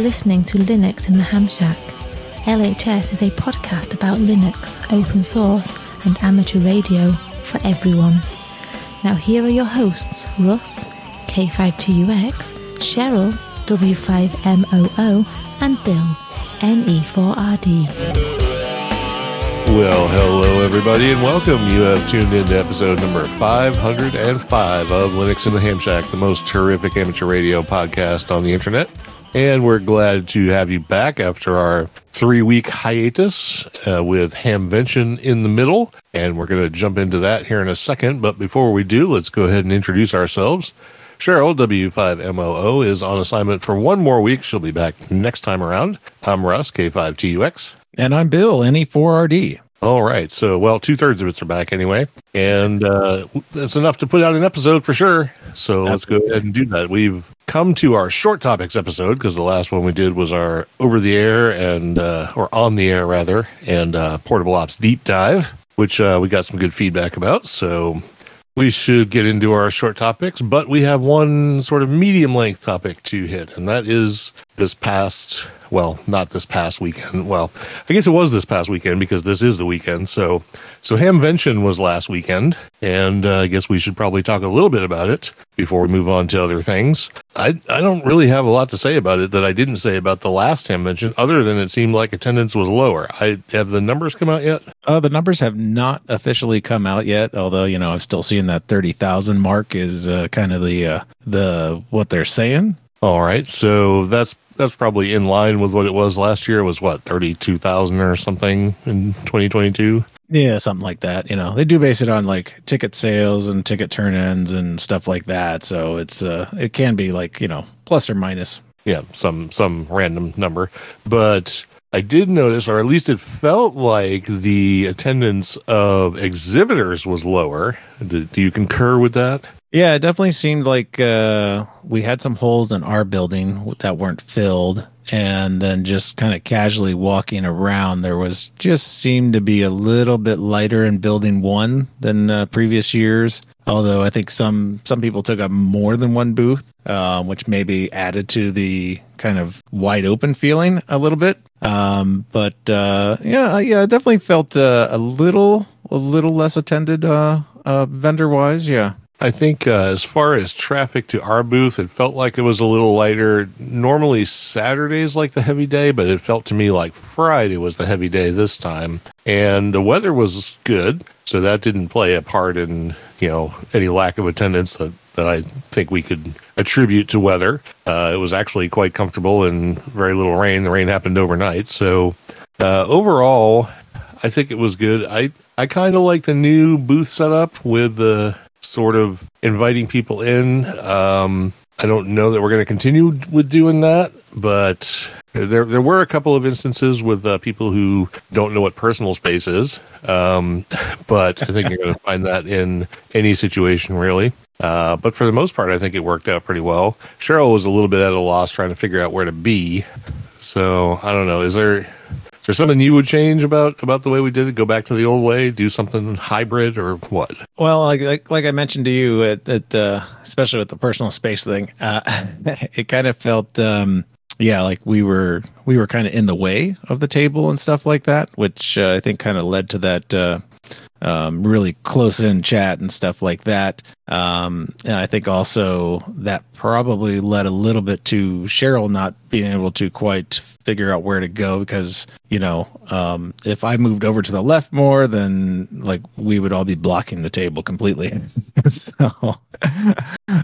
Listening to Linux in the Ham Shack. LHS is a podcast about Linux, open source, and amateur radio for everyone. Now, here are your hosts Russ, K5TUX, Cheryl, W5MOO, and Bill, E NE4RD. Well, hello everybody, and welcome. You have tuned in to episode number 505 of Linux in the Ham Shack, the most terrific amateur radio podcast on the internet. And we're glad to have you back after our three week hiatus uh, with Hamvention in the middle. And we're going to jump into that here in a second. But before we do, let's go ahead and introduce ourselves. Cheryl, W5MOO, is on assignment for one more week. She'll be back next time around. I'm Russ, K5TUX. And I'm Bill, E NE4RD. All right. So, well, two thirds of its are back anyway. And uh, that's enough to put out an episode for sure. So let's go ahead and do that. We've come to our short topics episode because the last one we did was our over the air and, uh, or on the air rather, and uh, portable ops deep dive, which uh, we got some good feedback about. So we should get into our short topics, but we have one sort of medium length topic to hit, and that is this past, well, not this past weekend. Well, I guess it was this past weekend because this is the weekend. So, so Hamvention was last weekend, and uh, I guess we should probably talk a little bit about it before we move on to other things. I I don't really have a lot to say about it that I didn't say about the last Hamvention, other than it seemed like attendance was lower. I have the numbers come out yet? Uh, the numbers have not officially come out yet, although you know I'm still seeing that thirty thousand mark is uh, kind of the uh, the what they're saying. All right, so that's that's probably in line with what it was last year. It was what thirty two thousand or something in twenty twenty two. Yeah, something like that. You know, they do base it on like ticket sales and ticket turn-ins and stuff like that. So it's uh, it can be like you know plus or minus. Yeah, some some random number, but I did notice, or at least it felt like the attendance of exhibitors was lower. Do, do you concur with that? Yeah, it definitely seemed like uh, we had some holes in our building that weren't filled. And then just kind of casually walking around, there was just seemed to be a little bit lighter in building one than uh, previous years. Although I think some some people took up more than one booth, um, which maybe added to the kind of wide open feeling a little bit. Um, but uh, yeah, yeah, I definitely felt uh, a little a little less attended uh, uh, vendor wise. Yeah. I think uh, as far as traffic to our booth, it felt like it was a little lighter. Normally Saturday's like the heavy day, but it felt to me like Friday was the heavy day this time. And the weather was good, so that didn't play a part in you know any lack of attendance that, that I think we could attribute to weather. Uh, it was actually quite comfortable and very little rain. The rain happened overnight, so uh, overall, I think it was good. I I kind of like the new booth setup with the sort of inviting people in. Um, I don't know that we're going to continue with doing that, but there there were a couple of instances with uh, people who don't know what personal space is. Um, but I think you're going to find that in any situation, really. Uh, but for the most part, I think it worked out pretty well. Cheryl was a little bit at a loss trying to figure out where to be. So I don't know. Is there there something you would change about about the way we did it? Go back to the old way, do something hybrid, or what? Well, like like, like I mentioned to you, at, at uh, especially with the personal space thing, uh, it kind of felt, um, yeah, like we were we were kind of in the way of the table and stuff like that, which uh, I think kind of led to that uh, um, really close in chat and stuff like that. Um, and I think also that probably led a little bit to Cheryl not being able to quite figure out where to go because, you know, um, if I moved over to the left more, then like we would all be blocking the table completely. so,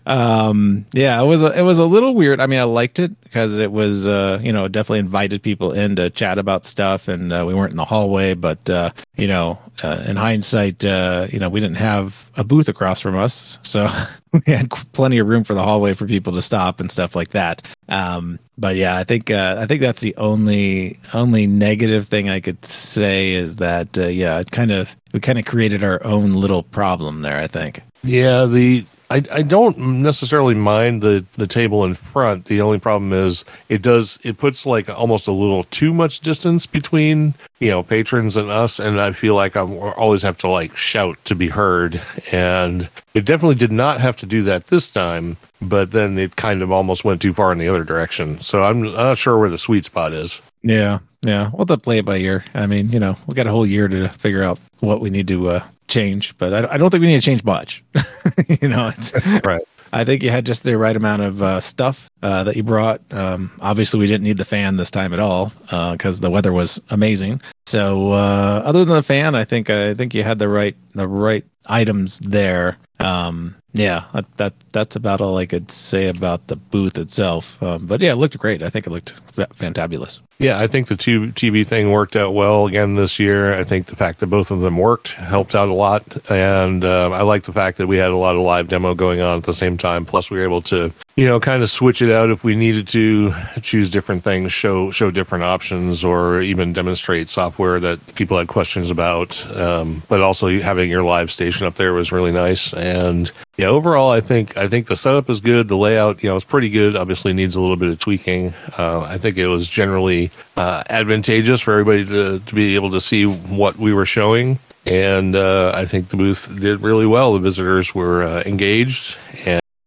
um, yeah, it was a, it was a little weird. I mean, I liked it because it was uh, you know definitely invited people in to chat about stuff, and uh, we weren't in the hallway. But uh, you know, uh, in hindsight, uh, you know, we didn't have a booth across from us, so we had plenty of room for the hallway for people to stop and stuff like that. Um, but yeah, I think uh, I think that's the only only negative thing I could say is that uh, yeah, it kind of we kind of created our own little problem there. I think. Yeah, the I, I don't necessarily mind the, the table in front. The only problem is it does it puts like almost a little too much distance between you know patrons and us, and I feel like I'm always have to like shout to be heard. And it definitely did not have to do that this time, but then it kind of almost went too far in the other direction. So I'm not sure where the sweet spot is. Yeah, yeah, we'll have to play it by ear. I mean, you know, we got a whole year to figure out what we need to uh, change, but I, I don't think we need to change much. you know, it's, right. I think you had just the right amount of uh, stuff uh, that you brought. Um, obviously, we didn't need the fan this time at all because uh, the weather was amazing. So, uh, other than the fan, I think I think you had the right the right items there. Um, yeah, that, that, that's about all I could say about the booth itself. Um, but yeah, it looked great. I think it looked fantabulous. Yeah, I think the two TV thing worked out well again this year. I think the fact that both of them worked helped out a lot, and uh, I like the fact that we had a lot of live demo going on at the same time. Plus, we were able to, you know, kind of switch it out if we needed to, choose different things, show show different options, or even demonstrate software that people had questions about. Um, but also having your live station up there was really nice, and yeah, overall, I think I think the setup is good. The layout, you know, is pretty good. Obviously, needs a little bit of tweaking. Uh, I think it was generally uh, advantageous for everybody to to be able to see what we were showing, and uh, I think the booth did really well. The visitors were uh, engaged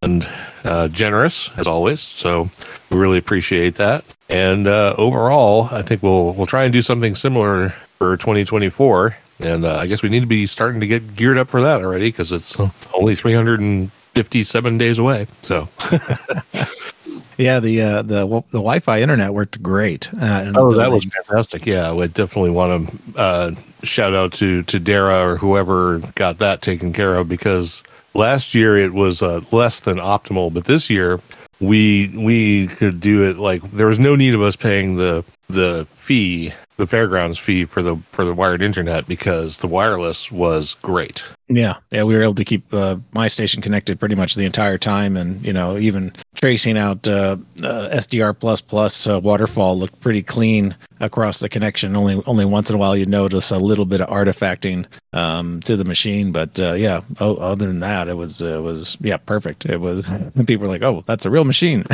and uh, generous as always, so we really appreciate that. And uh, overall, I think we'll we'll try and do something similar for 2024 and uh, I guess we need to be starting to get geared up for that already because it's only 357 days away. So, yeah, the uh, the the Wi-Fi internet worked great. Uh, oh, that was fantastic. Yeah, I definitely want to uh, shout out to to Dara or whoever got that taken care of because last year it was uh, less than optimal, but this year we we could do it like there was no need of us paying the the fee the fairgrounds fee for the for the wired internet because the wireless was great. Yeah, yeah, we were able to keep uh, my station connected pretty much the entire time, and you know, even tracing out uh, uh, SDR plus plus uh, waterfall looked pretty clean across the connection. Only only once in a while you notice a little bit of artifacting um, to the machine, but uh, yeah, other than that, it was it was yeah perfect. It was and people were like, oh, that's a real machine.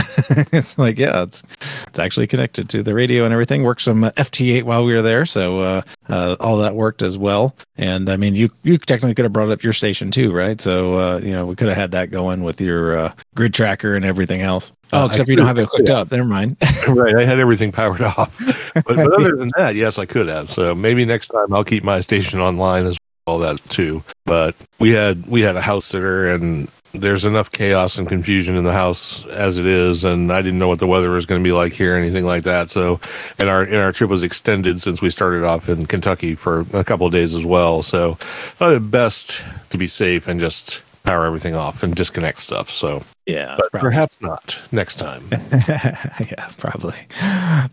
it's like yeah, it's it's actually connected to the radio and everything. Worked some FT8 while we were there, so uh, all that worked as well. And I mean, you you technically could have brought up your station too, right? So uh, you know we could have had that going with your uh, grid tracker and everything else. Oh, uh, except you don't have it hooked up. Never mind. right, I had everything powered off. But, but other than that, yes, I could have. So maybe next time I'll keep my station online as all that too. But we had we had a house sitter and there's enough chaos and confusion in the house as it is, and I didn't know what the weather was going to be like here, anything like that. So, and our and our trip was extended since we started off in Kentucky for a couple of days as well. So, I thought it best to be safe and just power everything off and disconnect stuff. So yeah, perhaps not next time. yeah, probably.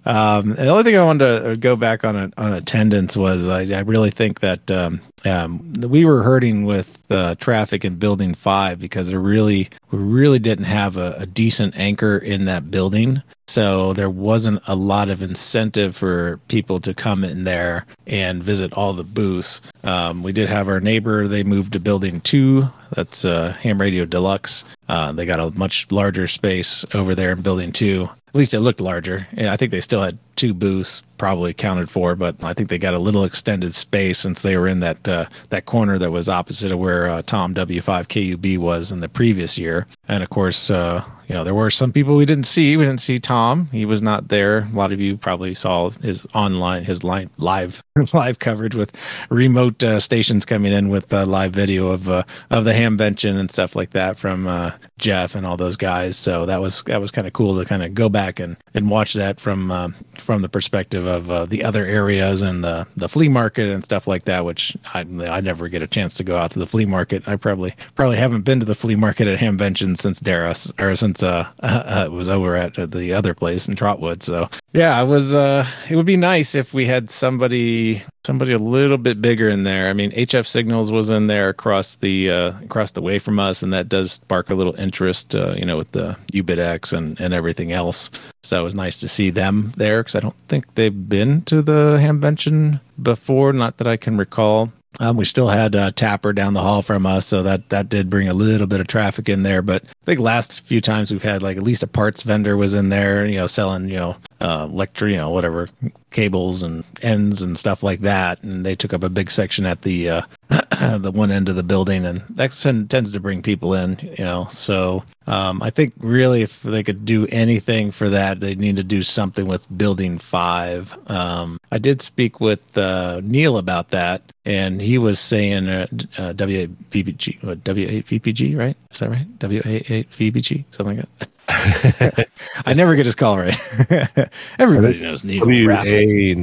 Um, the only thing I wanted to go back on a, on attendance was I, I really think that um, um, we were hurting with uh, traffic in Building Five because there really we really didn't have a, a decent anchor in that building. So there wasn't a lot of incentive for people to come in there and visit all the booths. Um, we did have our neighbor; they moved to Building Two. That's uh, Ham Radio Deluxe. Uh, they got a much larger space over there in Building Two. At least it looked larger. Yeah, I think they still had two booths probably accounted for, but I think they got a little extended space since they were in that uh, that corner that was opposite of where uh, Tom W5 KUB was in the previous year. And of course, uh, you know, there were some people we didn't see. We didn't see Tom. He was not there. A lot of you probably saw his online, his live live live coverage with remote uh, stations coming in with uh, live video of uh, of the Hamvention and stuff like that from uh, Jeff and all those guys. So that was that was kind of cool to kind of go back back and and watch that from uh, from the perspective of uh, the other areas and the the flea market and stuff like that. Which I I never get a chance to go out to the flea market. I probably probably haven't been to the flea market at Hamvention since Darris or since uh, uh, it was over at the other place in Trotwood. So yeah, I was. Uh, it would be nice if we had somebody somebody a little bit bigger in there. I mean, HF Signals was in there across the uh, across the way from us, and that does spark a little interest, uh, you know, with the UBITX and and everything else. So it was nice to see them there because I don't think they've been to the Hamvention before, not that I can recall. Um, we still had uh, TAPR down the hall from us, so that that did bring a little bit of traffic in there. But I think last few times we've had like at least a parts vendor was in there, you know, selling you know uh, electric, you know, whatever cables and ends and stuff like that, and they took up a big section at the uh, the one end of the building, and that tends to bring people in, you know. So um, I think really, if they could do anything for that, they need to do something with Building Five. Um, I did speak with uh, Neil about that, and he was saying uh, uh, W8VPG, W8VPG, right? Is that right? W8VPG, something like that. I never get his call right. Everybody knows Neil. WA9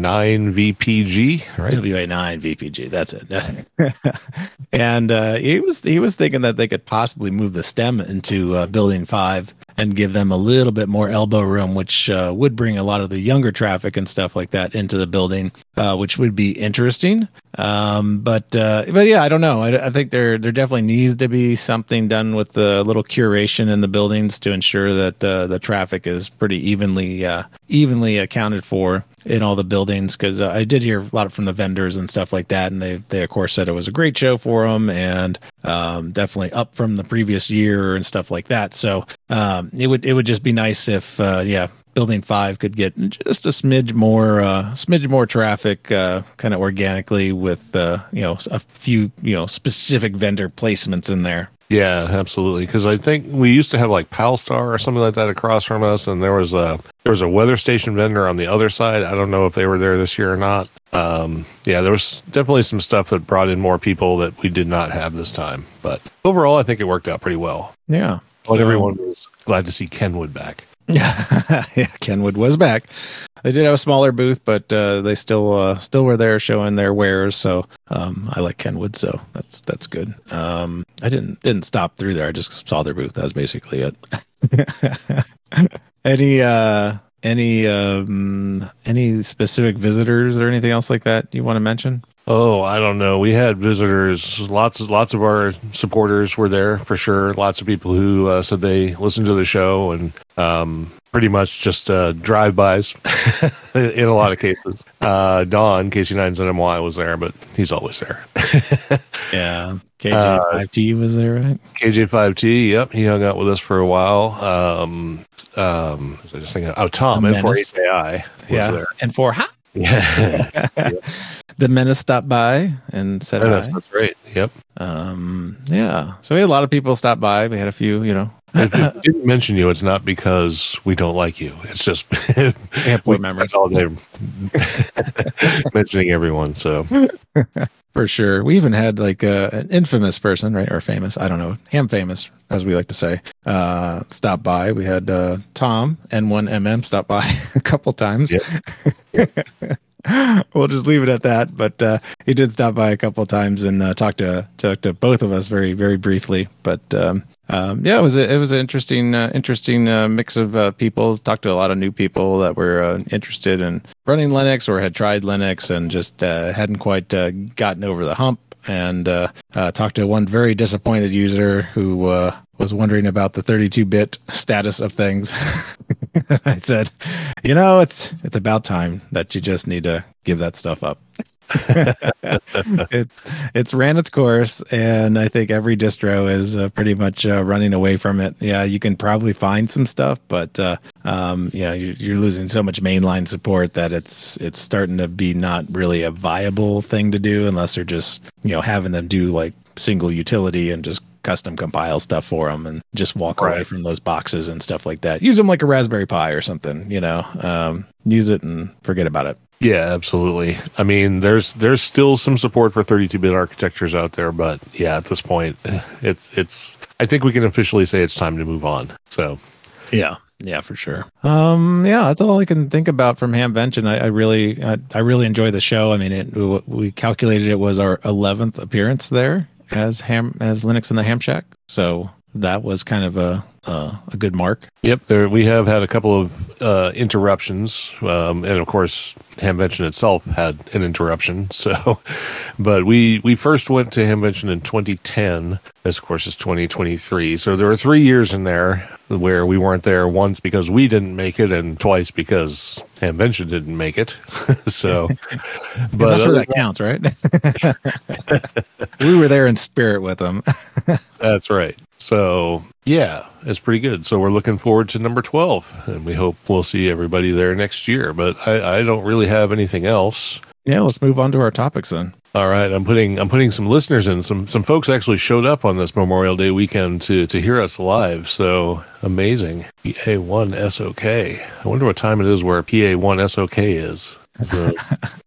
VPG, right? WA9 VPG. That's it. and uh, he was he was thinking that they could possibly move the stem into uh, Building Five and give them a little bit more elbow room, which uh, would bring a lot of the younger traffic and stuff like that into the building, uh, which would be interesting. Um, but uh, but yeah, I don't know. I, I, think there there definitely needs to be something done with the little curation in the buildings to ensure that uh, the traffic is pretty evenly evenly accounted for in all the buildings because uh, I did hear a lot from the vendors and stuff like that, and they they of course said it was a great show for them and um, definitely up from the previous year and stuff like that. So um, it would it would just be nice if uh, yeah building five could get just a smidge more uh smidge more traffic uh kind of organically with uh you know a few you know specific vendor placements in there yeah, absolutely. Because I think we used to have like Palstar or something like that across from us, and there was a there was a weather station vendor on the other side. I don't know if they were there this year or not. Um, yeah, there was definitely some stuff that brought in more people that we did not have this time. But overall, I think it worked out pretty well. Yeah, but everyone was glad to see Kenwood back. Yeah, Kenwood was back. They did have a smaller booth, but uh, they still uh, still were there showing their wares. So um, I like Kenwood, so that's that's good. Um, I didn't didn't stop through there. I just saw their booth. That was basically it. any uh, any um, any specific visitors or anything else like that you want to mention? Oh, I don't know. We had visitors. Lots of lots of our supporters were there for sure. Lots of people who uh, said they listened to the show and um, pretty much just uh, drive-bys in a lot of cases. Uh, Don KC9ZMY was there, but he's always there. yeah, KJ5T uh, was there, right? KJ5T. Yep, he hung out with us for a while. Um, um, I just thinking, oh, Tom N4HAI. Yeah, there. N4 ha. Yeah. the menace stopped by and said menace, hi. That's right. Yep. Um, yeah. So we had a lot of people stop by. We had a few, you know. if we didn't mention you, it's not because we don't like you. It's just we have poor memories all day mentioning everyone. So for sure, we even had like uh, an infamous person, right, or famous, I don't know, ham famous, as we like to say, uh, stop by. We had uh, Tom N1MM stop by a couple times. Yep. we'll just leave it at that. But uh, he did stop by a couple times and uh, talk to talk to both of us very very briefly. But um, um, yeah, it was a, it was an interesting uh, interesting uh, mix of uh, people. Talked to a lot of new people that were uh, interested in running Linux or had tried Linux and just hadn't quite gotten over the hump. And talked to one very disappointed user who was wondering about the 32-bit status of things. I said, "You know, it's it's about time that you just need to give that stuff up." it's it's ran its course, and I think every distro is uh, pretty much uh, running away from it. Yeah, you can probably find some stuff, but uh, um, yeah, you're, you're losing so much mainline support that it's it's starting to be not really a viable thing to do unless they're just you know having them do like single utility and just custom compile stuff for them and just walk right. away from those boxes and stuff like that. Use them like a Raspberry Pi or something, you know. Um, use it and forget about it. Yeah, absolutely. I mean, there's there's still some support for 32-bit architectures out there, but yeah, at this point, it's it's. I think we can officially say it's time to move on. So, yeah, Yeah, for sure. Um, yeah, that's all I can think about from Hamvention. I, I really, I, I really enjoy the show. I mean, it, we calculated it was our eleventh appearance there as Ham as Linux in the Ham Shack. So that was kind of a uh, a good mark. Yep, there we have had a couple of uh, interruptions, um, and of course, Hamvention itself had an interruption. So, but we we first went to Hamvention in 2010. This, of course, is 2023. So there were three years in there where we weren't there. Once because we didn't make it, and twice because Hamvention didn't make it. so, but I'm sure that counts, right? we were there in spirit with them. That's right. So yeah, it's pretty good. So we're looking forward to number 12 and we hope we'll see everybody there next year. But I, I don't really have anything else. Yeah, let's move on to our topics then. All right, I'm putting I'm putting some listeners in. Some some folks actually showed up on this Memorial Day weekend to to hear us live. So amazing. PA1 SOK. I wonder what time it is where PA1 SOK is. So,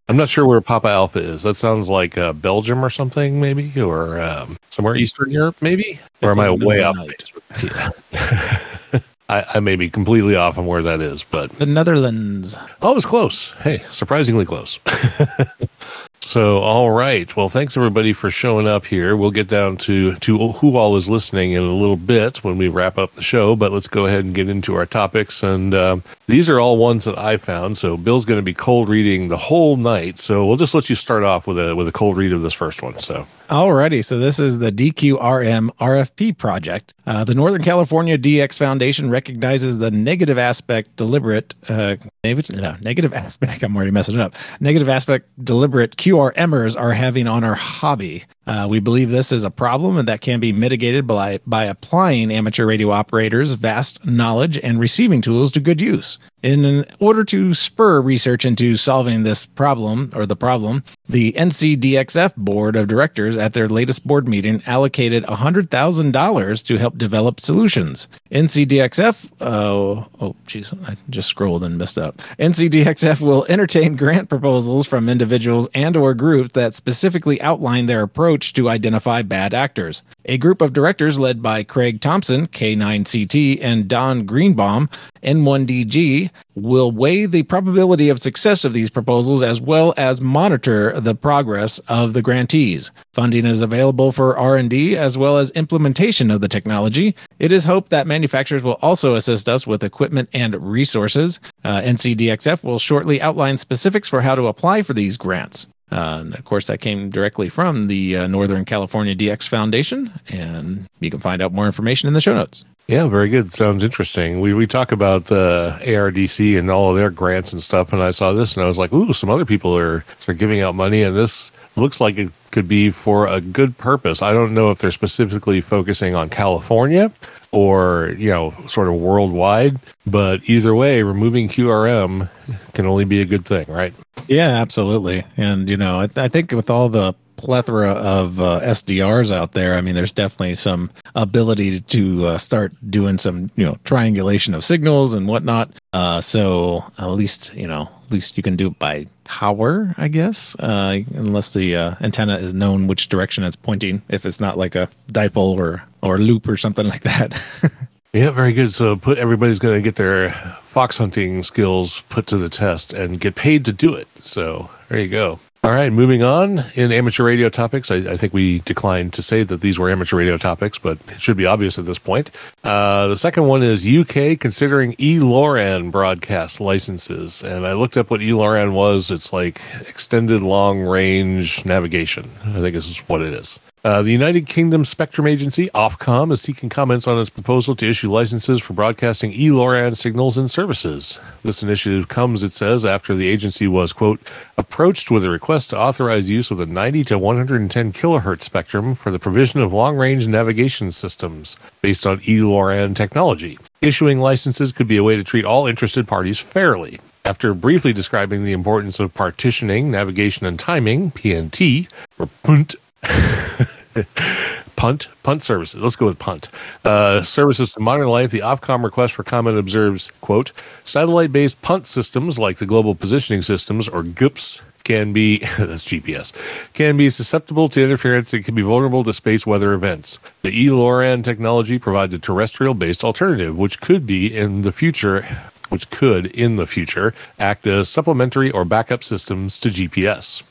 I'm not sure where Papa Alpha is. That sounds like uh, Belgium or something, maybe, or um, somewhere Eastern Europe, maybe. Or am I way off? I, I, may be completely off on where that is, but the Netherlands. Oh, it was close. Hey, surprisingly close. So, all right. Well, thanks everybody for showing up here. We'll get down to to who all is listening in a little bit when we wrap up the show. But let's go ahead and get into our topics. And uh, these are all ones that I found. So, Bill's going to be cold reading the whole night. So, we'll just let you start off with a with a cold read of this first one. So, Alrighty, so this is the DQRM RFP project. Uh, the Northern California DX Foundation recognizes the negative aspect deliberate, uh, no, negative aspect, I'm already messing it up, negative aspect deliberate QRMers are having on our hobby. Uh, we believe this is a problem and that can be mitigated by, by applying amateur radio operators' vast knowledge and receiving tools to good use. In order to spur research into solving this problem or the problem, the NCDXF board of directors at their latest board meeting allocated $100,000 to help develop solutions. NCDXF, oh, oh, geez, I just scrolled and messed up. NCDXF will entertain grant proposals from individuals and or groups that specifically outline their approach to identify bad actors. A group of directors led by Craig Thompson, K9CT, and Don Greenbaum, N1DG, will weigh the probability of success of these proposals as well as monitor the progress of the grantees. Funding is available for R&D as well as implementation of the technology. It is hoped that manufacturers will also assist us with equipment and resources. Uh, NCDXF will shortly outline specifics for how to apply for these grants. Uh, and of course, that came directly from the uh, Northern California DX Foundation, and you can find out more information in the show notes. Yeah, very good. Sounds interesting. We we talk about the ARDC and all of their grants and stuff, and I saw this and I was like, ooh, some other people are are giving out money, and this looks like it could be for a good purpose. I don't know if they're specifically focusing on California or you know sort of worldwide, but either way, removing QRM can only be a good thing, right? Yeah, absolutely. And you know, I, I think with all the plethora of uh, SDRs out there, I mean, there's definitely some ability to uh, start doing some, you know, triangulation of signals and whatnot. Uh, so at least, you know, at least you can do it by power, I guess, uh, unless the uh, antenna is known which direction it's pointing. If it's not like a dipole or or loop or something like that. yeah, very good. So put everybody's going to get their fox hunting skills put to the test and get paid to do it. So there you go. All right, moving on in amateur radio topics. I, I, think we declined to say that these were amateur radio topics, but it should be obvious at this point. Uh, the second one is UK considering eLORAN broadcast licenses. And I looked up what eLORAN was. It's like extended long range navigation. I think this is what it is. Uh, the United Kingdom Spectrum Agency, Ofcom, is seeking comments on its proposal to issue licenses for broadcasting eLORAN signals and services. This initiative comes, it says, after the agency was, quote, approached with a request to authorize use of the 90 to 110 kilohertz spectrum for the provision of long range navigation systems based on eLORAN technology. Issuing licenses could be a way to treat all interested parties fairly. After briefly describing the importance of partitioning, navigation, and timing, PNT, or PUNT, punt punt services let's go with punt uh, services to modern life the ofcom request for comment observes quote satellite based punt systems like the global positioning systems or GUPS can be that's GPS can be susceptible to interference and can be vulnerable to space weather events. The ELORAN technology provides a terrestrial-based alternative, which could be in the future, which could in the future act as supplementary or backup systems to GPS.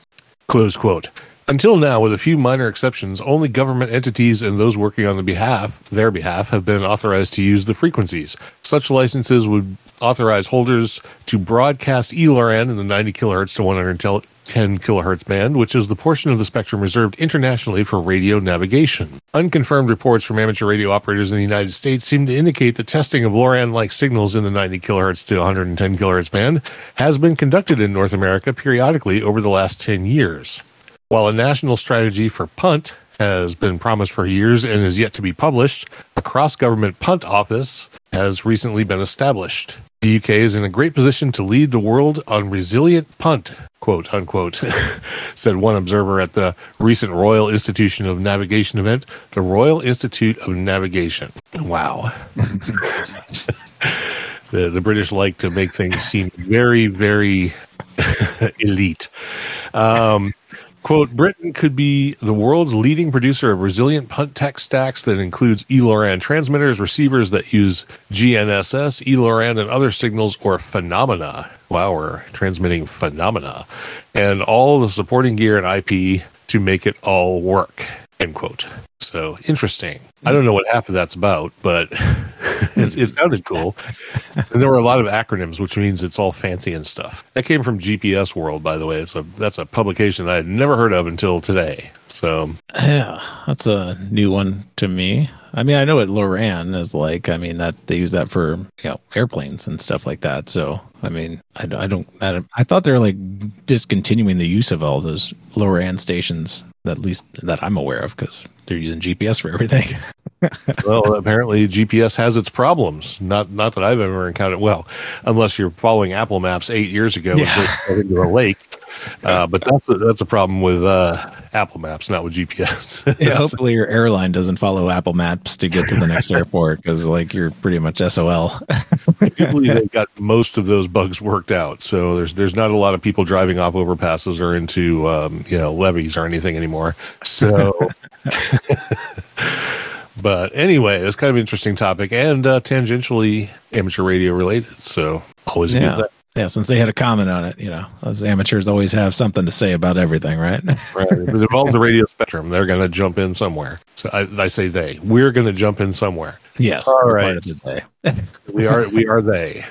Close quote. Until now, with a few minor exceptions, only government entities and those working on the behalf, their behalf, have been authorized to use the frequencies. Such licenses would authorize holders to broadcast ELORAN in the 90 kilohertz to 110 kilohertz band, which is the portion of the spectrum reserved internationally for radio navigation. Unconfirmed reports from amateur radio operators in the United States seem to indicate that testing of LORAN-like signals in the 90 kilohertz to 110 kilohertz band has been conducted in North America periodically over the last 10 years. While a national strategy for punt has been promised for years and is yet to be published, a cross government punt office has recently been established. The UK is in a great position to lead the world on resilient punt, quote unquote, said one observer at the recent Royal Institution of Navigation event, the Royal Institute of Navigation. Wow. the, the British like to make things seem very, very elite. Um, Quote, Britain could be the world's leading producer of resilient tech stacks that includes ELORAN transmitters, receivers that use GNSS, ELORAN, and other signals or phenomena. Wow, we're transmitting phenomena. And all the supporting gear and IP to make it all work. End quote. So interesting. I don't know what half of that's about, but it, it, sounded cool. And there were a lot of acronyms, which means it's all fancy and stuff. That came from GPS World, by the way. It's a that's a publication that I had never heard of until today. So yeah, that's a new one to me. I mean, I know what Loran is like. I mean, that they use that for you know airplanes and stuff like that. So I mean, I, I don't. I, I thought they're like discontinuing the use of all those Loran stations. At least that I'm aware of, because they're using GPS for everything. well, apparently GPS has its problems. Not not that I've ever encountered. Well, unless you're following Apple Maps eight years ago yeah. into a lake. Uh, but that's a, that's a problem with uh, Apple Maps, not with GPS. yeah, hopefully, your airline doesn't follow Apple Maps to get to the next airport because, like, you're pretty much SOL. I believe they've got most of those bugs worked out. So there's there's not a lot of people driving off overpasses or into um, you know levees or anything anymore. So. But anyway, it's kind of an interesting topic and uh, tangentially amateur radio related. So always yeah. good yeah, since they had a comment on it, you know, as amateurs always have something to say about everything, right? right. If it involves the radio spectrum, they're going to jump in somewhere. So I, I say they. We're going to jump in somewhere. Yes. All right. we are. We are they.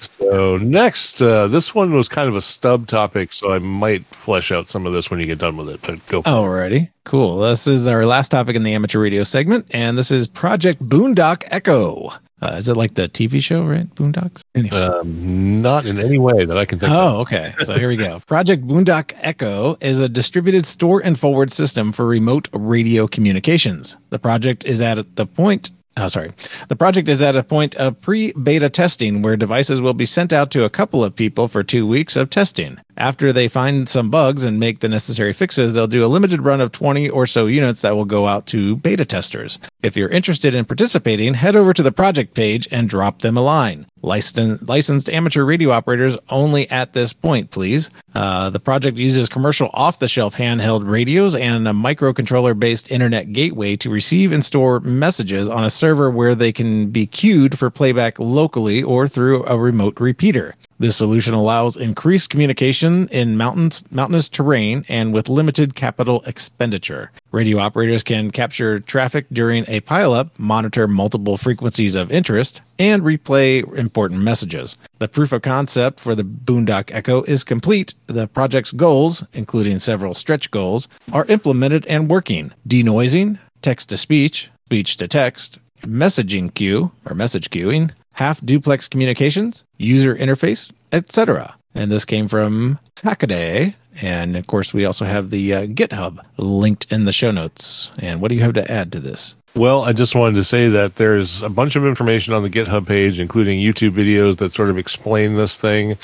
So next, uh, this one was kind of a stub topic, so I might flesh out some of this when you get done with it. But go. Alrighty, cool. This is our last topic in the amateur radio segment, and this is Project Boondock Echo. Uh, is it like the TV show, right? Boondocks? Anyway. Um, not in any way that I can think oh, of. Oh, okay. So here we go. Project Boondock Echo is a distributed store and forward system for remote radio communications. The project is at the point Oh, sorry. The project is at a point of pre beta testing where devices will be sent out to a couple of people for two weeks of testing. After they find some bugs and make the necessary fixes, they'll do a limited run of 20 or so units that will go out to beta testers. If you're interested in participating, head over to the project page and drop them a line. Licensed, licensed amateur radio operators only at this point, please. Uh, the project uses commercial off the shelf handheld radios and a microcontroller based internet gateway to receive and store messages on a server where they can be queued for playback locally or through a remote repeater. This solution allows increased communication in mountains, mountainous terrain and with limited capital expenditure. Radio operators can capture traffic during a pileup, monitor multiple frequencies of interest, and replay important messages. The proof of concept for the Boondock Echo is complete. The project's goals, including several stretch goals, are implemented and working. Denoising, text to speech, speech to text, messaging queue or message queuing, half duplex communications, user interface, etc. And this came from Hackaday. And of course, we also have the uh, GitHub linked in the show notes. And what do you have to add to this? Well, I just wanted to say that there's a bunch of information on the GitHub page, including YouTube videos that sort of explain this thing.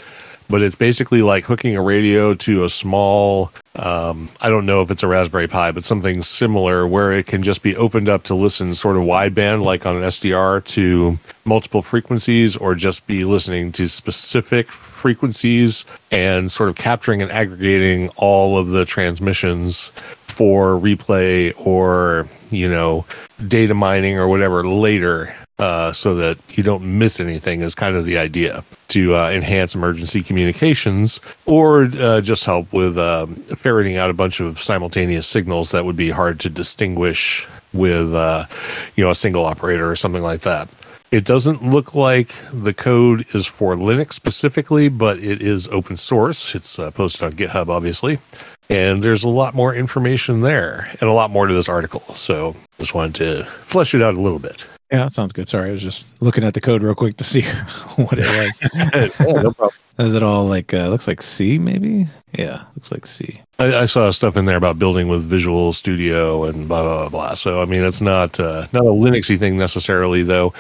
But it's basically like hooking a radio to a small, um, I don't know if it's a Raspberry Pi, but something similar where it can just be opened up to listen sort of wideband, like on an SDR, to multiple frequencies, or just be listening to specific frequencies and sort of capturing and aggregating all of the transmissions for replay or you know data mining or whatever later uh, so that you don't miss anything is kind of the idea. To uh, enhance emergency communications or uh, just help with um, ferreting out a bunch of simultaneous signals that would be hard to distinguish with uh, you know a single operator or something like that. It doesn't look like the code is for linux specifically but it is open source. It's uh, posted on github obviously. And there's a lot more information there and a lot more to this article. So just wanted to flesh it out a little bit Yeah, that sounds good. Sorry, I was just looking at the code real quick to see what it was. Yeah, no problem. Is it all like uh, looks like C maybe? Yeah, looks like C. I, I saw stuff in there about building with Visual Studio and blah blah blah. blah. So I mean, it's not uh, not a Linuxy thing necessarily, though.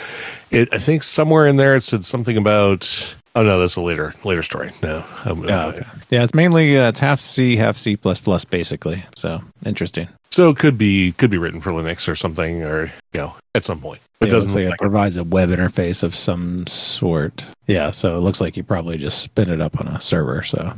It I think somewhere in there it said something about. Oh no, that's a later later story. No, I'm, Yeah, okay. yeah. It's mainly uh, it's half C, half C plus plus, basically. So interesting. so it could be could be written for Linux or something, or you know, at some point. It Yeah, doesn't looks like it provides a web interface of some sort. Yeah, so it looks like you probably just spin it up on a server. So,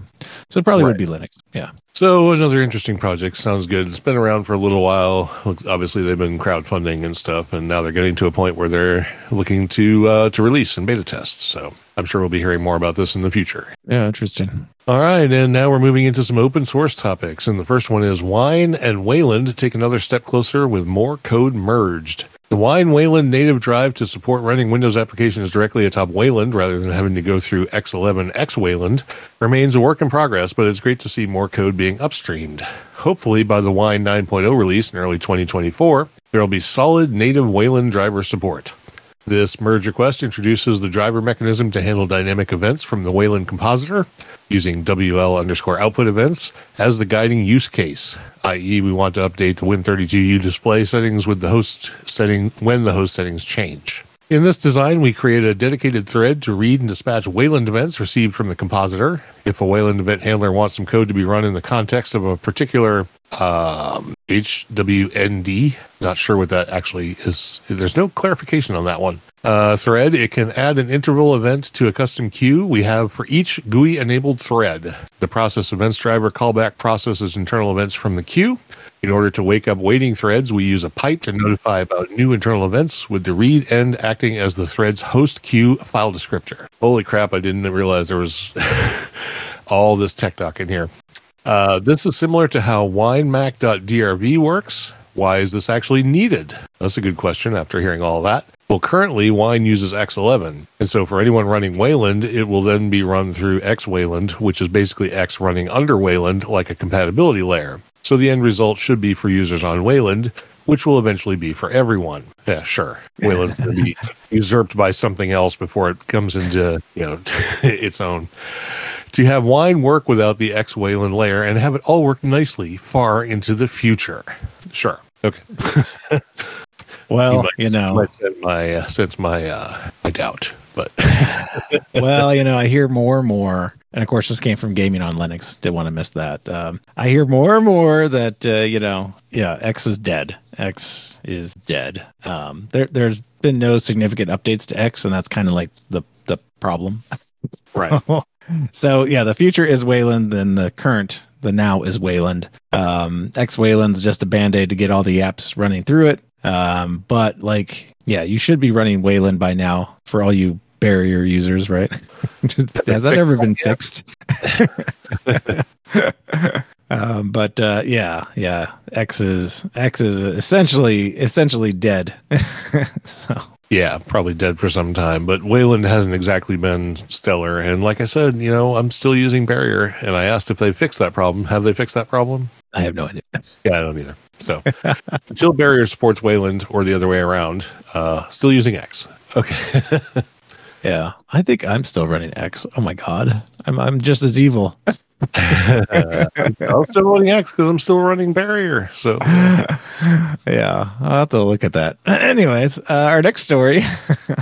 so it probably would be Linux. Yeah. So another interesting project sounds good. It's been around for a little while. Obviously, they've been crowdfunding and stuff, and now they're getting to a point where they're looking to uh, to release and beta test. So I'm sure we'll be hearing more about this in the future. Yeah, interesting. All right, and now we're moving into some open source topics, and the first one is Wine and Wayland take another step closer with more code merged. The Wine Wayland native drive to support running Windows applications directly atop Wayland rather than having to go through X11 X Wayland remains a work in progress, but it's great to see more code being upstreamed. Hopefully, by the Wine 9.0 release in early 2024, there will be solid native Wayland driver support. This merge request introduces the driver mechanism to handle dynamic events from the Wayland compositor using WL underscore output events as the guiding use case, i.e., we want to update the Win32U display settings with the host setting when the host settings change. In this design, we created a dedicated thread to read and dispatch Wayland events received from the compositor. If a Wayland event handler wants some code to be run in the context of a particular um, HWND, not sure what that actually is. There's no clarification on that one. Uh, thread, it can add an interval event to a custom queue we have for each GUI enabled thread. The process events driver callback processes internal events from the queue. In order to wake up waiting threads, we use a pipe to notify about new internal events, with the read end acting as the thread's host queue file descriptor. Holy crap, I didn't realize there was all this tech doc in here. Uh, this is similar to how winemac.drv works. Why is this actually needed? That's a good question after hearing all that. Well, currently, Wine uses X11. And so for anyone running Wayland, it will then be run through X Wayland, which is basically X running under Wayland like a compatibility layer. So the end result should be for users on Wayland, which will eventually be for everyone. Yeah, sure. Wayland will be usurped by something else before it comes into, you know, its own to have wine work without the X Wayland layer and have it all work nicely far into the future. Sure. Okay. Well, might- you know, might my uh, sense my uh, my doubt, but well, you know, I hear more and more, and of course, this came from gaming on Linux. Didn't want to miss that. Um, I hear more and more that uh, you know, yeah, X is dead. X is dead. Um, there, there's been no significant updates to X, and that's kind of like the the problem. right. so yeah, the future is Wayland, and the current, the now is Wayland. Um, X Wayland's just a band aid to get all the apps running through it. Um, but like, yeah, you should be running Wayland by now for all you barrier users, right? Has that ever been fixed? um, but uh, yeah, yeah, X is X is essentially essentially dead. so Yeah, probably dead for some time, but Wayland hasn't exactly been stellar. And like I said, you know, I'm still using Barrier, and I asked if they fixed that problem. Have they fixed that problem? I have no idea. Yeah, I don't either. So until Barrier supports Wayland or the other way around, uh, still using X. Okay. Yeah, I think I'm still running X. Oh my god, I'm I'm just as evil. I'm still running X because I'm still running Barrier. So yeah, I'll have to look at that. Anyways, uh, our next story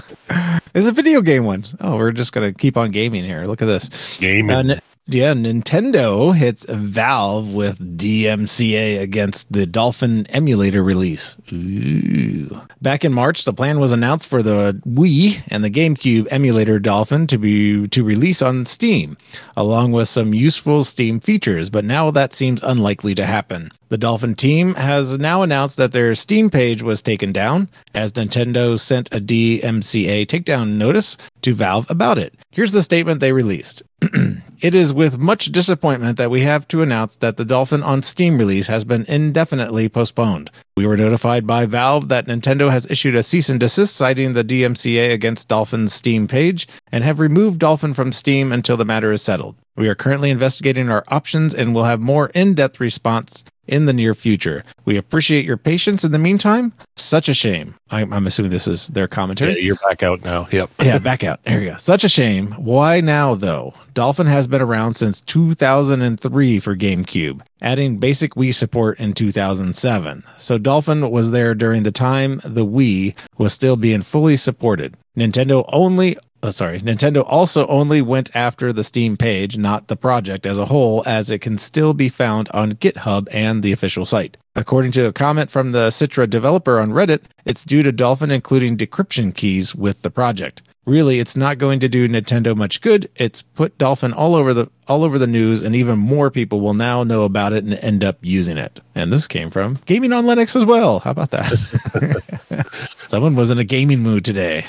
is a video game one. Oh, we're just gonna keep on gaming here. Look at this. Gaming. Uh, N- yeah, Nintendo hits Valve with DMCA against the Dolphin emulator release. Ooh. Back in March, the plan was announced for the Wii and the GameCube emulator Dolphin to be to release on Steam, along with some useful Steam features, but now that seems unlikely to happen. The Dolphin team has now announced that their Steam page was taken down, as Nintendo sent a DMCA takedown notice to Valve about it. Here's the statement they released. it is with much disappointment that we have to announce that the Dolphin on Steam release has been indefinitely postponed. We were notified by Valve that Nintendo has issued a cease and desist citing the DMCA against Dolphin's Steam page and have removed Dolphin from Steam until the matter is settled. We are currently investigating our options and will have more in depth response in the near future. We appreciate your patience in the meantime. Such a shame. I'm, I'm assuming this is their yeah, commentary. you're back out now. Yep. Yeah, back out. There you go. Such a shame. Why now, though? Dolphin has been around since 2003 for GameCube, adding basic Wii support in 2007. So Dolphin was there during the time the Wii was still being fully supported. Nintendo only Oh, sorry. Nintendo also only went after the Steam page, not the project as a whole, as it can still be found on GitHub and the official site. According to a comment from the Citra developer on Reddit, it's due to Dolphin including decryption keys with the project. Really, it's not going to do Nintendo much good. It's put Dolphin all over the all over the news, and even more people will now know about it and end up using it. And this came from Gaming on Linux as well. How about that? Someone was in a gaming mood today.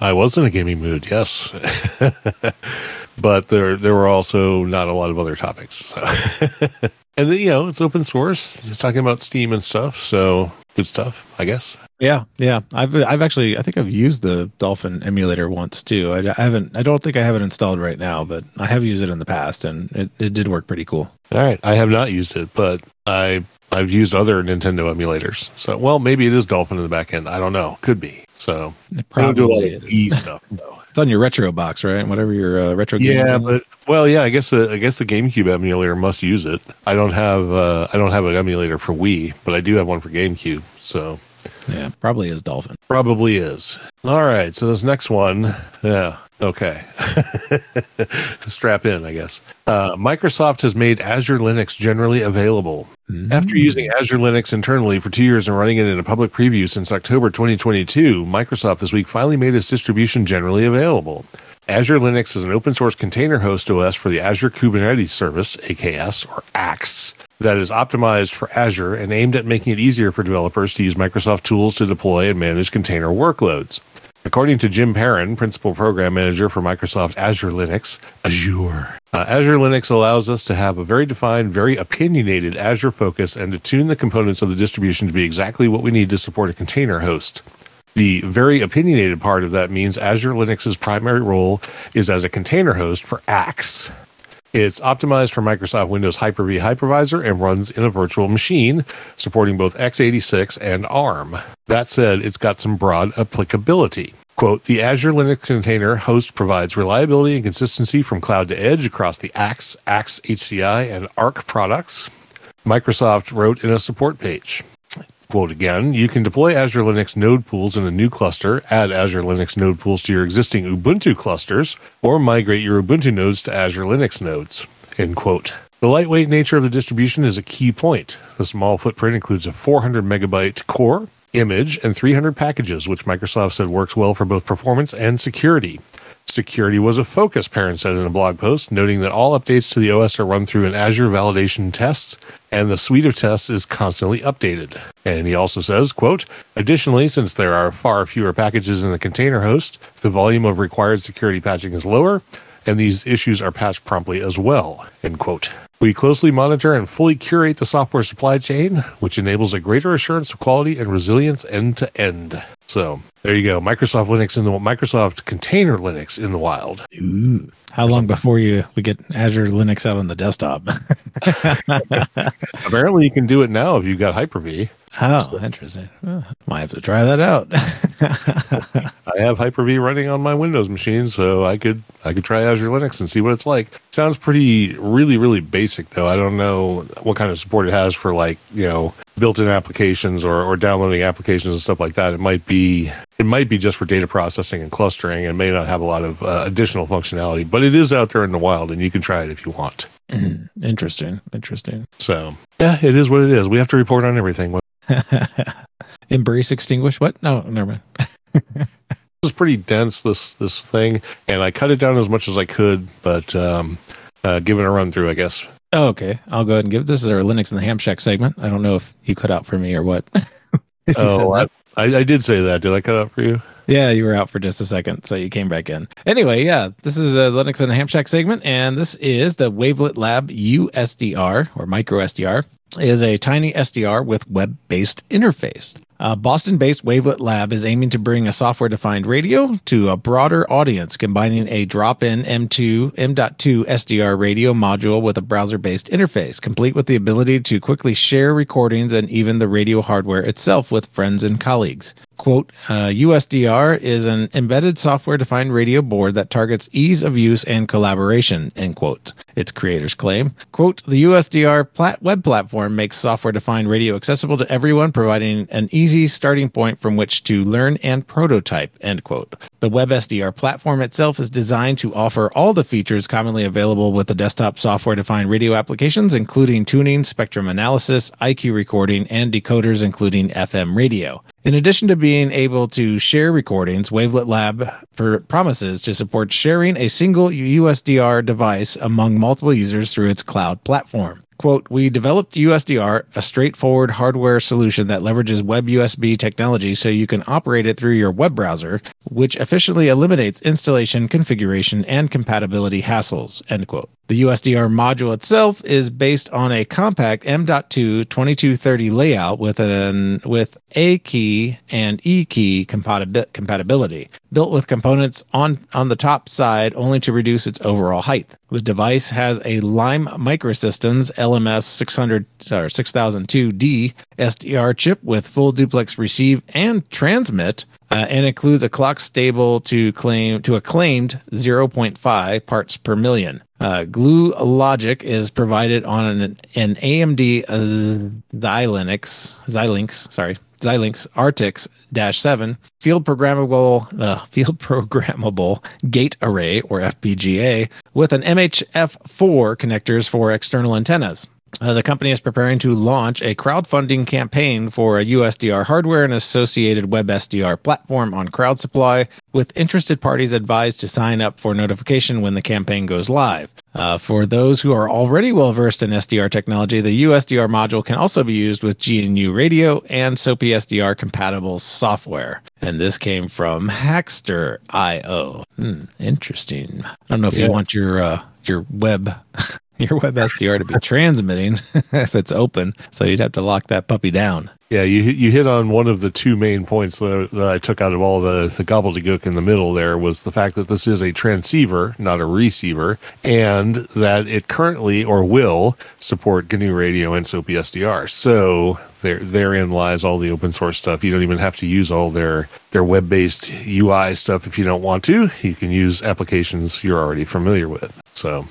I was in a gaming mood, yes. but there there were also not a lot of other topics. So. and then, you know, it's open source. It's talking about Steam and stuff, so good stuff, I guess. Yeah, yeah. I've I've actually I think I've used the Dolphin emulator once too. I, I haven't I don't think I have it installed right now, but I have used it in the past and it, it did work pretty cool. All right. I have not used it, but I I've used other Nintendo emulators. So well, maybe it is Dolphin in the back end. I don't know. Could be. So It I don't a lot probably of. E stuff though. It's on your retro box, right? Whatever your uh, retro game Yeah, but well, yeah, I guess the I guess the GameCube emulator must use it. I don't have uh, I don't have an emulator for Wii, but I do have one for GameCube. So yeah, probably is Dolphin. probably is. All right, so this next one, yeah, okay. Strap in, I guess. Uh, Microsoft has made Azure Linux generally available. After using Azure Linux internally for two years and running it in a public preview since October 2022, Microsoft this week finally made its distribution generally available. Azure Linux is an open source container host OS for the Azure Kubernetes Service, AKS, or AX, that is optimized for Azure and aimed at making it easier for developers to use Microsoft tools to deploy and manage container workloads. According to Jim Perrin, Principal Program Manager for Microsoft Azure Linux, Azure. Uh, Azure Linux allows us to have a very defined, very opinionated Azure focus and to tune the components of the distribution to be exactly what we need to support a container host. The very opinionated part of that means Azure Linux's primary role is as a container host for AX. It's optimized for Microsoft Windows Hyper-V hypervisor and runs in a virtual machine, supporting both x86 and ARM. That said, it's got some broad applicability. Quote, the Azure Linux container host provides reliability and consistency from cloud to edge across the AX, AX HCI, and ARC products. Microsoft wrote in a support page. Quote again, you can deploy Azure Linux node pools in a new cluster, add Azure Linux node pools to your existing Ubuntu clusters, or migrate your Ubuntu nodes to Azure Linux nodes. End quote. The lightweight nature of the distribution is a key point. The small footprint includes a 400 megabyte core, image, and 300 packages, which Microsoft said works well for both performance and security. Security was a focus, Perrin said in a blog post, noting that all updates to the OS are run through an Azure validation test, and the suite of tests is constantly updated. And he also says, quote, additionally, since there are far fewer packages in the container host, the volume of required security patching is lower, and these issues are patched promptly as well, end quote. We closely monitor and fully curate the software supply chain, which enables a greater assurance of quality and resilience end to end. So there you go. Microsoft Linux in the Microsoft Container Linux in the wild. Ooh. How long before you we get Azure Linux out on the desktop? Apparently, you can do it now if you've got Hyper V. Oh, interesting. Oh, might have to try that out. I have Hyper-V running on my Windows machine, so I could I could try Azure Linux and see what it's like. Sounds pretty really really basic though. I don't know what kind of support it has for like you know built-in applications or, or downloading applications and stuff like that. It might be it might be just for data processing and clustering, and may not have a lot of uh, additional functionality. But it is out there in the wild, and you can try it if you want. interesting. Interesting. So yeah, it is what it is. We have to report on everything. Embrace extinguish. What? No, never mind. This is pretty dense. This this thing, and I cut it down as much as I could, but um, uh, give it a run through, I guess. Oh, okay. I'll go ahead and give this is our Linux in the Ham Shack segment. I don't know if you cut out for me or what. If you said Oh, I. I, I did say that. Did I cut out for you? Yeah, you were out for just a second, so you came back in. Anyway, yeah, this is a Linux in the Ham Shack segment, and this is the Wavelet Lab USDR or micro SDR is a tiny SDR with web-based interface. Uh, Boston-based Wavelet Lab is aiming to bring a software-defined radio to a broader audience, combining a drop-in M2 M.2 SDR radio module with a browser-based interface, complete with the ability to quickly share recordings and even the radio hardware itself with friends and colleagues. Quote, uh, USDR is an embedded software defined radio board that targets ease of use and collaboration, end quote. Its creators claim. Quote, the USDR plat- web platform makes software defined radio accessible to everyone, providing an easy starting point from which to learn and prototype, end quote. The WebSDR platform itself is designed to offer all the features commonly available with the desktop software defined radio applications, including tuning, spectrum analysis, IQ recording, and decoders, including FM radio. In addition to being able to share recordings, Wavelet Lab promises to support sharing a single USDR device among multiple users through its cloud platform. Quote, we developed USDR, a straightforward hardware solution that leverages web USB technology so you can operate it through your web browser, which efficiently eliminates installation, configuration, and compatibility hassles, end quote. The USDR module itself is based on a compact M.2 2230 layout with an with A key and E key compatibi- compatibility, built with components on on the top side only to reduce its overall height. The device has a Lime Microsystems LMS 600 or 6002D SDR chip with full duplex receive and transmit uh, and includes a clock stable to claim to a claimed 0.5 parts per million. Uh, Glue Logic is provided on an, an AMD Xilinx, Xilinx, sorry, Xilinx Artix-7 field programmable uh, field programmable gate array or FPGA with an MHF4 connectors for external antennas. Uh, the company is preparing to launch a crowdfunding campaign for a USDR hardware and associated WebSDR platform on CrowdSupply, with interested parties advised to sign up for notification when the campaign goes live. Uh, for those who are already well versed in SDR technology, the USDR module can also be used with GNU Radio and SoapySDR compatible software. And this came from Hackster.io. Hmm, interesting. I don't know if you want your uh, your web your web SDR to be transmitting if it's open. So you'd have to lock that puppy down. Yeah, you you hit on one of the two main points that, that I took out of all the the gobbledygook in the middle. There was the fact that this is a transceiver, not a receiver, and that it currently or will support GNU Radio and SOAP SDR. So there therein lies all the open source stuff. You don't even have to use all their their web based UI stuff if you don't want to. You can use applications you're already familiar with. So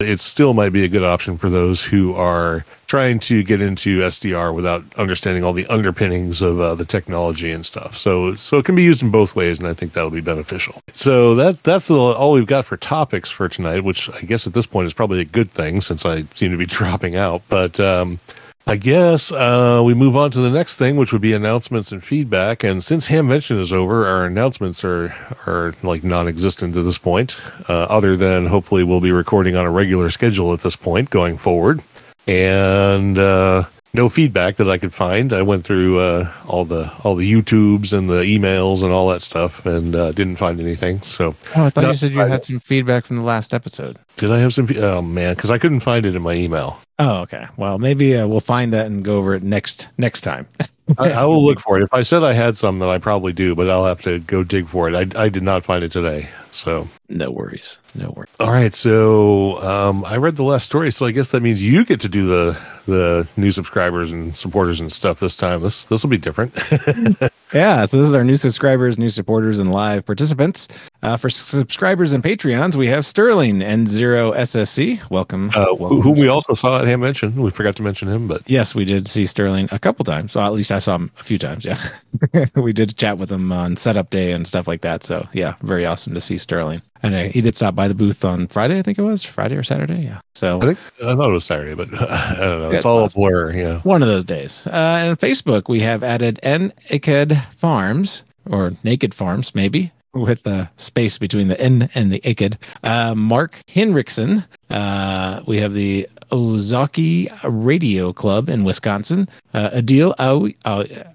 it still might be a good option for those who are trying to get into SDR without understanding all the underpinnings of uh, the technology and stuff. So, so it can be used in both ways, and I think that'll be beneficial. So that that's all we've got for topics for tonight, which I guess at this point is probably a good thing since I seem to be dropping out. But um, I guess uh, we move on to the next thing, which would be announcements and feedback. And since Hamvention is over, our announcements are are like non-existent at this point. Uh, other than hopefully we'll be recording on a regular schedule at this point going forward, and uh, no feedback that I could find. I went through uh, all the all the YouTubes and the emails and all that stuff, and uh, didn't find anything. So Oh, I thought No, you said you I- had some feedback from the last episode. did I have some? Oh man, because I couldn't find it in my email. Oh, okay. Well, maybe uh, we'll find that and go over it next next time. I, I will look for it. If I said I had some, then I probably do, but I'll have to go dig for it. I, I did not find it today. So, No worries. No worries. all right. So, um, I read the last story, so I guess that means you get to do the the new subscribers and supporters and stuff this time. This this will be different. Yeah, so this is our new subscribers, new supporters, and live participants. Uh, for subscribers and Patreons, we have Sterling N0 SSC. Welcome. uh, welcome. whom we also saw at Hamvention. We forgot to mention him, but Yes, we did see Sterling a couple times. So at least I saw him a few times. Yeah, we did chat with him on setup day and stuff like that. So yeah, very awesome to see Sterling. And uh, he did stop by the booth on Friday, I think it was Friday or Saturday. Yeah. So I think I thought it was Saturday, but I don't know. It's all a blur. Yeah. one of those days. Uh, and Facebook, we have added N Iked Farms or Naked Farms, maybe with the space between the N and the Iked. Uh, Mark Henriksen. Uh, we have the Ozaukee Radio Club in Wisconsin. Uh, Adil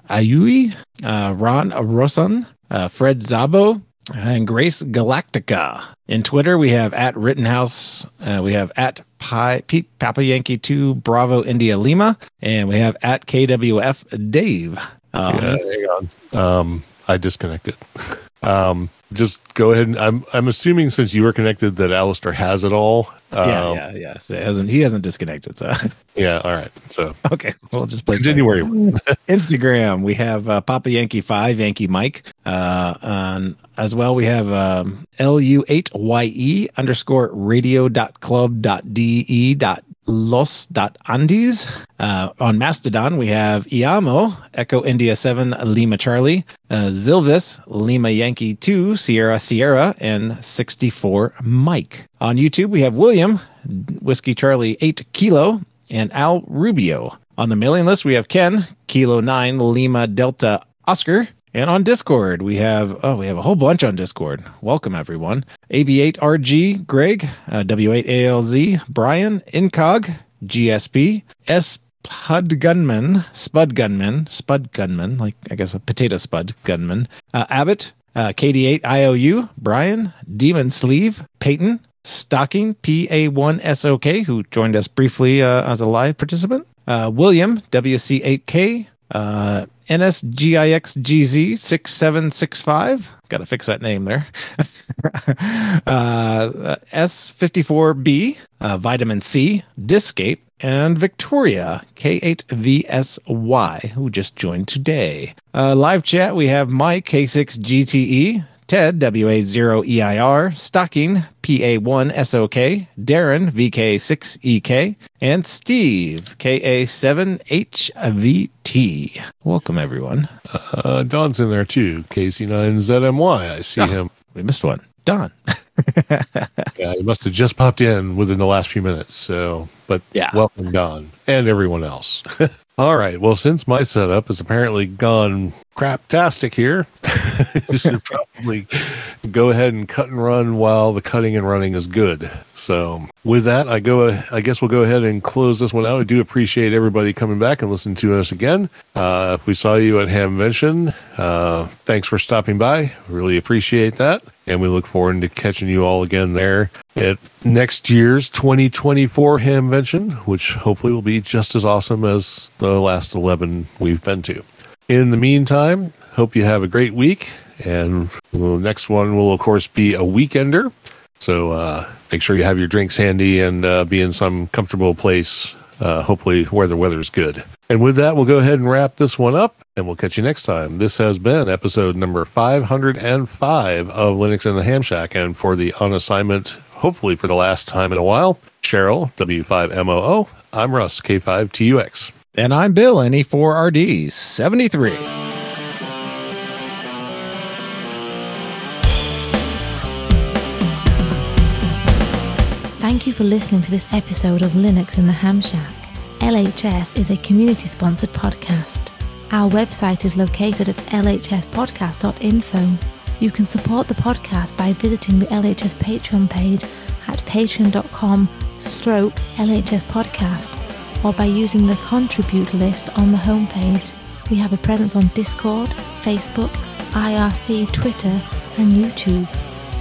Ayui, uh, Ron Rosan, uh, Fred Zabo, and Grace Galactica. In Twitter, we have at Rittenhouse, uh, we have at Pi, Pete Papa Yankee 2 Bravo India Lima, and we have at KWF Dave. Um, Yeah, hang on. Um, I disconnected. um, just go ahead and I'm I'm assuming since you were connected that Alistair has it all. Um, yeah, yeah, yeah. So it hasn't he hasn't disconnected? So yeah, All right. So okay, we'll just play. continue where. Instagram, we have uh, Papa Yankee Five Yankee Mike. Uh, on as well, we have um, lu8ye underscore radio dot club dot de dot andes. Uh, on Mastodon, we have Iamo Echo India Seven Lima Charlie, uh, Zilvis Lima Yankee Two Sierra Sierra, and sixty four Mike. On YouTube, we have William Whiskey Charlie Eight Kilo and Al Rubio. On the mailing list, we have Ken, Kilo 9, Lima Delta Oscar. And on Discord, we have, oh, we have a whole bunch on Discord. Welcome, everyone. AB8RG, Greg, uh, W8ALZ, Brian, Incog, GSP, S. Pud Gunman, Spud Gunman, Spud Gunman, like I guess a potato spud gunman, uh, Abbott, uh, KD8IOU, Brian, Demon Sleeve, Peyton, Stocking, PA1SOK, who joined us briefly uh, as a live participant, uh, William, WC8K, uh, NSGIXGZ6765. Got to fix that name there. uh, S54B, uh, Vitamin C, Discape, and Victoria, K8VSY, who just joined today. Uh, live chat, we have Mike, K6GTE, Ted, WA0EIR, Stocking, PA1SOK, Darren, VK6EK, and Steve, KA7HVT. Welcome, everyone. Uh, Don's in there too. KC9ZMY. I see Ah. him. We missed one. Don. Yeah, he must have just popped in within the last few minutes. So, but Yeah. welcome, Don, and everyone else. All right. Well, since my setup has apparently gone craptastic here, you should probably go ahead and cut and run while the cutting and running is good. So, with that, I go. I guess we'll go ahead and close this one out. I do appreciate everybody coming back and listening to us again. Uh, if we saw you at Hamvention, uh, thanks for stopping by. Really appreciate that, and we look forward to catching you all again there at next year's 2024 Hamvention, which hopefully will be just as awesome as the last 11 we've been to. In the meantime, hope you have a great week. And the next one will, of course, be a weekender. So uh, make sure you have your drinks handy and uh, be in some comfortable place, uh, hopefully where the weather's good. And with that, we'll go ahead and wrap this one up, and we'll catch you next time. This has been episode number 505 of Linux in the Ham Shack. And for the on assignment, hopefully for the last time in a while, Cheryl, W5MOO, I'm Russ, K5TUX. And I'm Bill, E NE4RD 73. Thank you for listening to this episode of Linux in the Ham Shack. LHS is a community sponsored podcast. Our website is located at lhspodcast.info. You can support the podcast by visiting the LHS Patreon page at patreon.com stroke podcast or by using the contribute list on the homepage. We have a presence on Discord, Facebook, IRC, Twitter, and YouTube.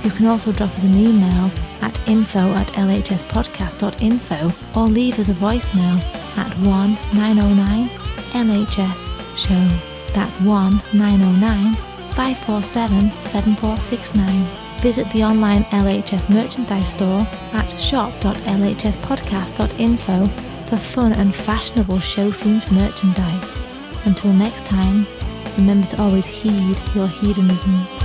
You can also drop us an email at info at lhspodcast.info or leave us a voicemail at 1 909 LHS show. That's 1 909 547 7469. Visit the online LHS merchandise store at shop.lhspodcast.info for fun and fashionable show themed merchandise. Until next time, remember to always heed your hedonism.